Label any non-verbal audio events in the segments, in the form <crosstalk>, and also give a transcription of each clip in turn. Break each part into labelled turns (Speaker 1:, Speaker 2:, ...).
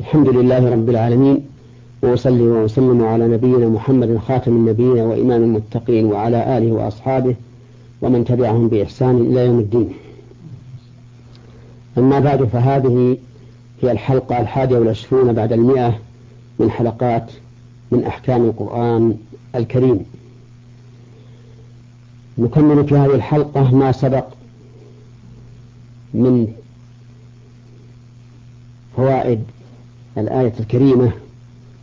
Speaker 1: الحمد لله رب العالمين وأصلي وأسلم على نبينا محمد خاتم النبيين وإمام المتقين وعلى آله وأصحابه ومن تبعهم بإحسان إلى يوم الدين. أما بعد فهذه هي الحلقة الحادية والعشرون بعد المئة من حلقات من أحكام القرآن الكريم. نكمل في هذه الحلقة ما سبق من فوائد الآية الكريمة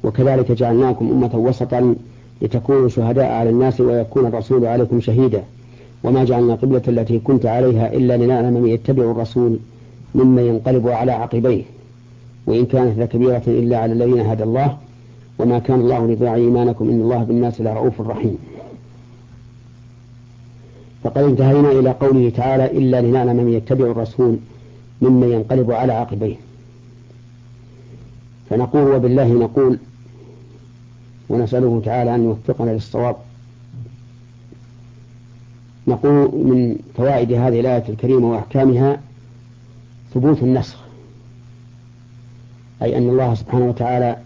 Speaker 1: وكذلك جعلناكم أمة وسطا لتكونوا شهداء على الناس ويكون الرسول عليكم شهيدا. وما جعلنا قبلة التي كنت عليها إلا لنعلم من يتبع الرسول ممن ينقلب على عقبيه. وإن كانت لكبيرة إلا على الذين هدى الله وما كان الله ليضيع إيمانكم إن الله بالناس لرؤوف رحيم. فقد انتهينا إلى قوله تعالى إلا لنعلم من يتبع الرسول ممن ينقلب على عقبيه. فنقول وبالله نقول ونسأله تعالى أن يوفقنا للصواب. نقول من فوائد هذه الآية الكريمة وأحكامها ثبوت النسخ أي أن الله سبحانه وتعالى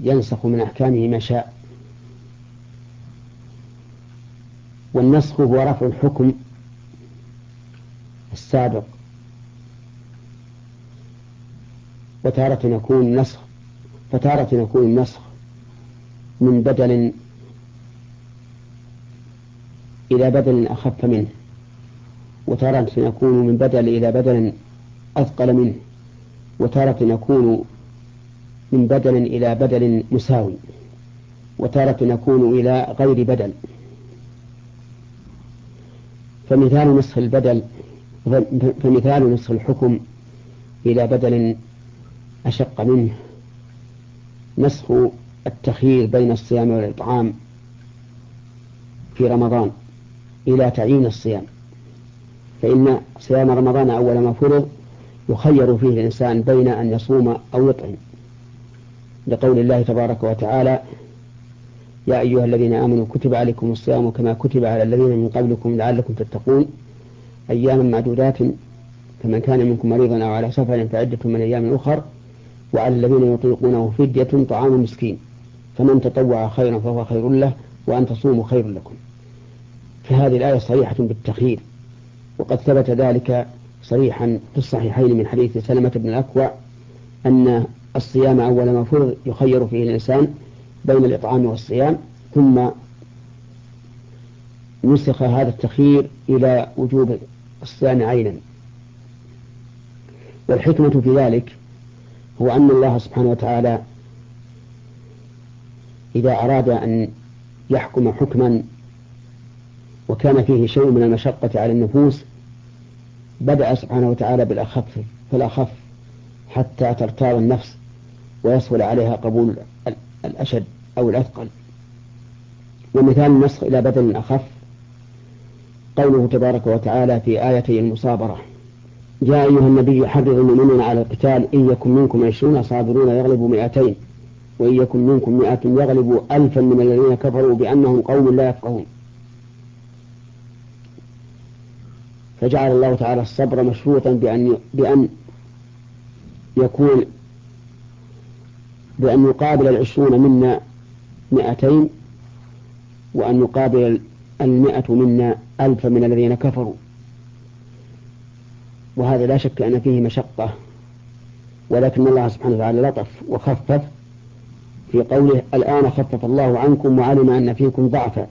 Speaker 1: ينسخ من أحكامه ما شاء. والنسخ هو رفع الحكم السابق. وتارة يكون نسخ فتارة يكون النسخ من بدل إلى بدل أخف منه وتارة يكون من بدل إلى بدل أثقل منه وتارة يكون من بدل إلى بدل مساوي وتارة يكون إلى غير بدل. فمثال نسخ البدل فمثال نسخ الحكم إلى بدل أشق منه. نسخ التخيير بين الصيام والإطعام في رمضان إلى تعيين الصيام. فإن صيام رمضان أول ما فرض يخير فيه الإنسان بين أن يصوم أو يطعم. لقول الله تبارك وتعالى يا أيها الذين آمنوا كتب عليكم الصيام كما كتب على الذين من قبلكم لعلكم تتقون. أياما معدودات فمن كان منكم مريضا أو على سفر فعدة من أيام أخر وعلى الذين يطيقونه فدية طعام مسكين. فمن تطوع خيرا فهو خير له وأن تصوموا خير لكم. فهذه الآية صريحة بالتخيير. وقد ثبت ذلك صريحا في الصحيحين من حديث سلمة بن الأكوع أن الصيام أول ما فرض يخير فيه الإنسان بين الإطعام والصيام ثم نسخ هذا التخيير إلى وجوب الصيام عينا. والحكمة في ذلك هو أن الله سبحانه وتعالى إذا أراد أن يحكم حكما وكان فيه شيء من المشقة على النفوس بدأ سبحانه وتعالى بالأخف فالأخف حتى ترتاض النفس ويسهل عليها قبول الأشد أو الأثقل. ومثال النسخ إلى بدل أخف قوله تبارك وتعالى في آيتي المصابرة يا أيها النبي حرض المؤمنين على القتال إن يكن منكم عشرون صابرون يغلبوا مئتين وإن يكن منكم مئة يغلبوا ألفا من الذين كفروا بأنهم قوم لا يفقهون. فجعل الله تعالى الصبر مشروطا بأن بأن يكون بأن يقابل العشرون منا مئتين وأن يقابل المئة منا ألف من الذين كفروا. وهذا لا شك أن فيه مشقة ولكن الله سبحانه وتعالى لطف وخفف في قوله الآن خفف الله عنكم وعلم أن فيكم ضعفا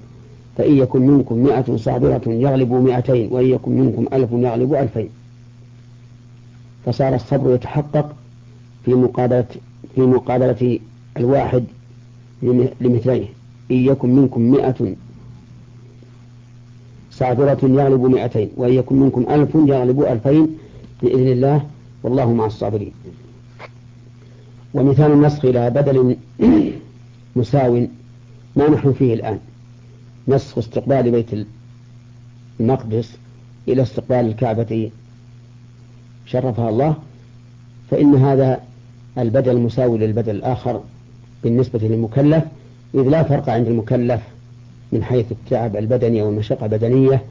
Speaker 1: فإن يكن منكم مئة صابرة يغلبوا مئتين وإن يكن منكم ألف يغلبوا ألفين. فصار الصبر يتحقق في مقابلة في مقابلة الواحد لمثليه إن يكن منكم مئة صابرة يغلب مئتين وإن يكن منكم ألف يغلب ألفين بإذن الله والله مع الصابرين. ومثال النسخ إلى بدل مساو ما نحن فيه الآن. نسخ استقبال بيت المقدس إلى استقبال الكعبة. شرفها الله فإن هذا البدل مساوي للبدل الآخر بالنسبة للمكلف إذ لا فرق عند المكلف. من حيث التعب البدني أو المشقة البدنية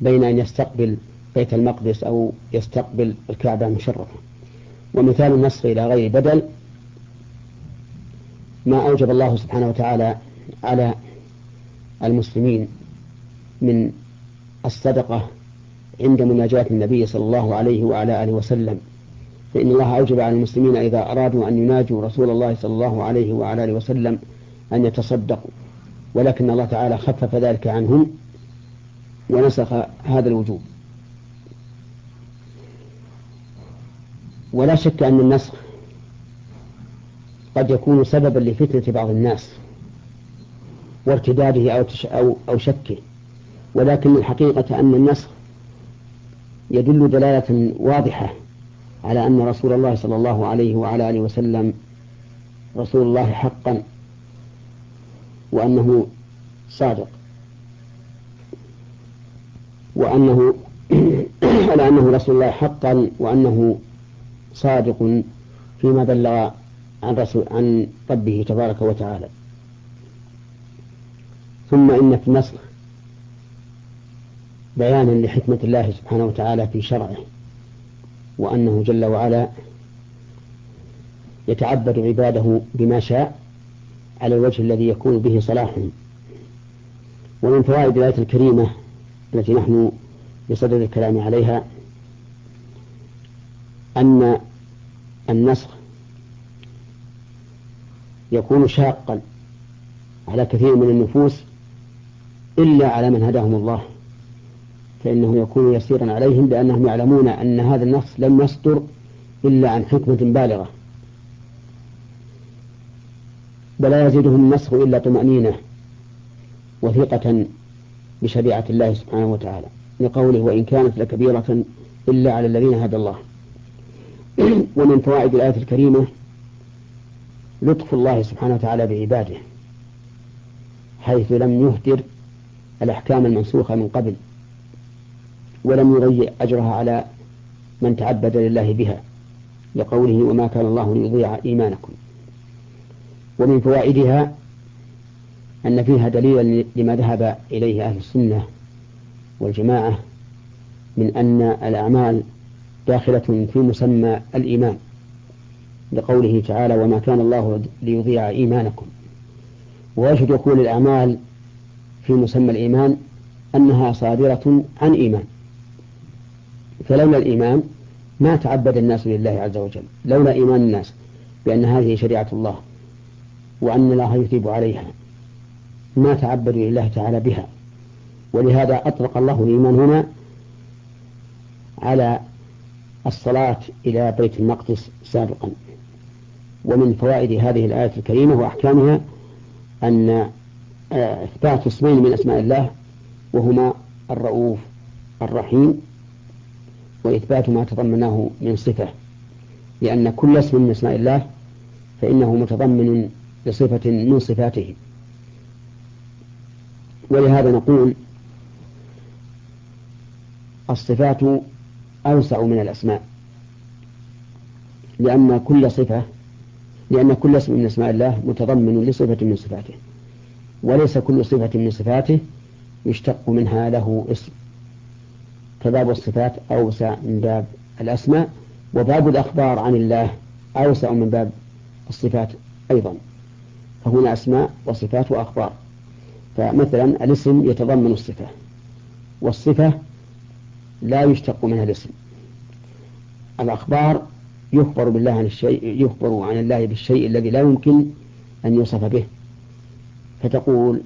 Speaker 1: بين أن يستقبل بيت المقدس أو يستقبل الكعبة المشرفة ومثال النسخ إلى غير بدل ما أوجب الله سبحانه وتعالى على المسلمين من الصدقة عند مناجاة النبي صلى الله عليه وعلى آله وسلم. فإن الله أوجب على المسلمين إذا أرادوا أن يناجوا رسول الله صلى الله عليه وعلى آله وسلم أن يتصدقوا. ولكن الله تعالى خفف ذلك عنهم ونسخ هذا الوجوب. ولا شك أن النسخ قد يكون سببا لفتنة بعض الناس وارتداده أو, أو, أو شكه. ولكن الحقيقة أن النسخ يدل دلالة واضحة على أن رسول الله صلى الله عليه وعلى آله وسلم رسول الله حقا وأنه صادق. وأنه <clears throat> على أنه رسول الله حقا وأنه صادق فيما بلغ عن رسول عن ربه تبارك وتعالى. ثم إن في النسخ بيانا لحكمة الله سبحانه وتعالى في شرعه وأنه جل وعلا يتعبد عباده بما شاء على الوجه الذي يكون به صلاحهم ومن فوائد الآية الكريمة التي نحن بصدد الكلام عليها أن النسخ يكون شاقا على كثير من النفوس إلا على من هداهم الله فإنه يكون يسيرا عليهم لأنهم يعلمون أن هذا النص لم يصدر إلا عن حكمة بالغة. ولا يزيدهم النسخ إلا طمأنينة وثقة بشريعة الله سبحانه وتعالى لقوله وإن كانت لكبيرة إلا على الذين هدى الله. <clears throat> ومن فوائد الآية الكريمة لطف الله سبحانه وتعالى بعباده حيث لم يهدر الأحكام المنسوخة من قبل ولم يضيع أجرها على من تعبد لله بها لقوله وما كان الله ليضيع إيمانكم. ومن فوائدها أن فيها دليلا لما ذهب إليه أهل السنة والجماعة من أن الأعمال داخلة في مسمى الإيمان لقوله تعالى وما كان الله ليضيع إيمانكم ويجب يكون الأعمال في مسمى الإيمان أنها صادرة عن إيمان. فلولا الإيمان ما تعبد الناس لله عز وجل لولا إيمان الناس بأن هذه شريعة الله وأن الله يثيب عليها ما تعبدوا لله تعالى بها. ولهذا أطلق الله الإيمان هنا على الصلاة إلى بيت المقدس سابقا. ومن فوائد هذه الآية الكريمة وأحكامها أن آه، إثبات اسمين من أسماء الله وهما الرؤوف الرحيم وإثبات ما تضمناه من صفة. لأن كل اسم من أسماء الله فإنه متضمن لصفة من صفاته. ولهذا نقول الصفات أوسع من الأسماء لأن كل صفة لأن كل اسم من أسماء الله متضمن لصفة من صفاته. وليس كل صفة من صفاته يشتق منها له اسم. فباب الصفات أوسع من باب الأسماء وباب الأخبار عن الله أوسع من باب الصفات أيضا. فهنا أسماء وصفات وأخبار. فمثلا الاسم يتضمن الصفة والصفة لا يشتق منها الاسم. الأخبار يخبر بالله عن الشيء يخبر عن الله بالشيء الذي لا يمكن أن يوصف به. فتقول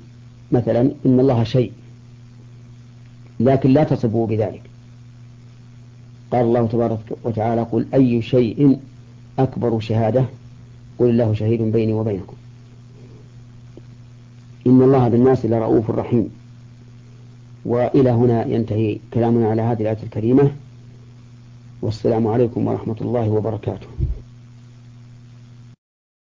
Speaker 1: مثلا إن الله شيء لكن لا تصفه بذلك. قال الله تبارك وتعالى قل أي شيء أكبر شهادة؟ قل الله شهيد بيني وبينكم. إن الله بالناس لرؤوف رحيم. وإلى هنا ينتهي كلامنا على هذه الآية الكريمة. والسلام عليكم ورحمة الله وبركاته.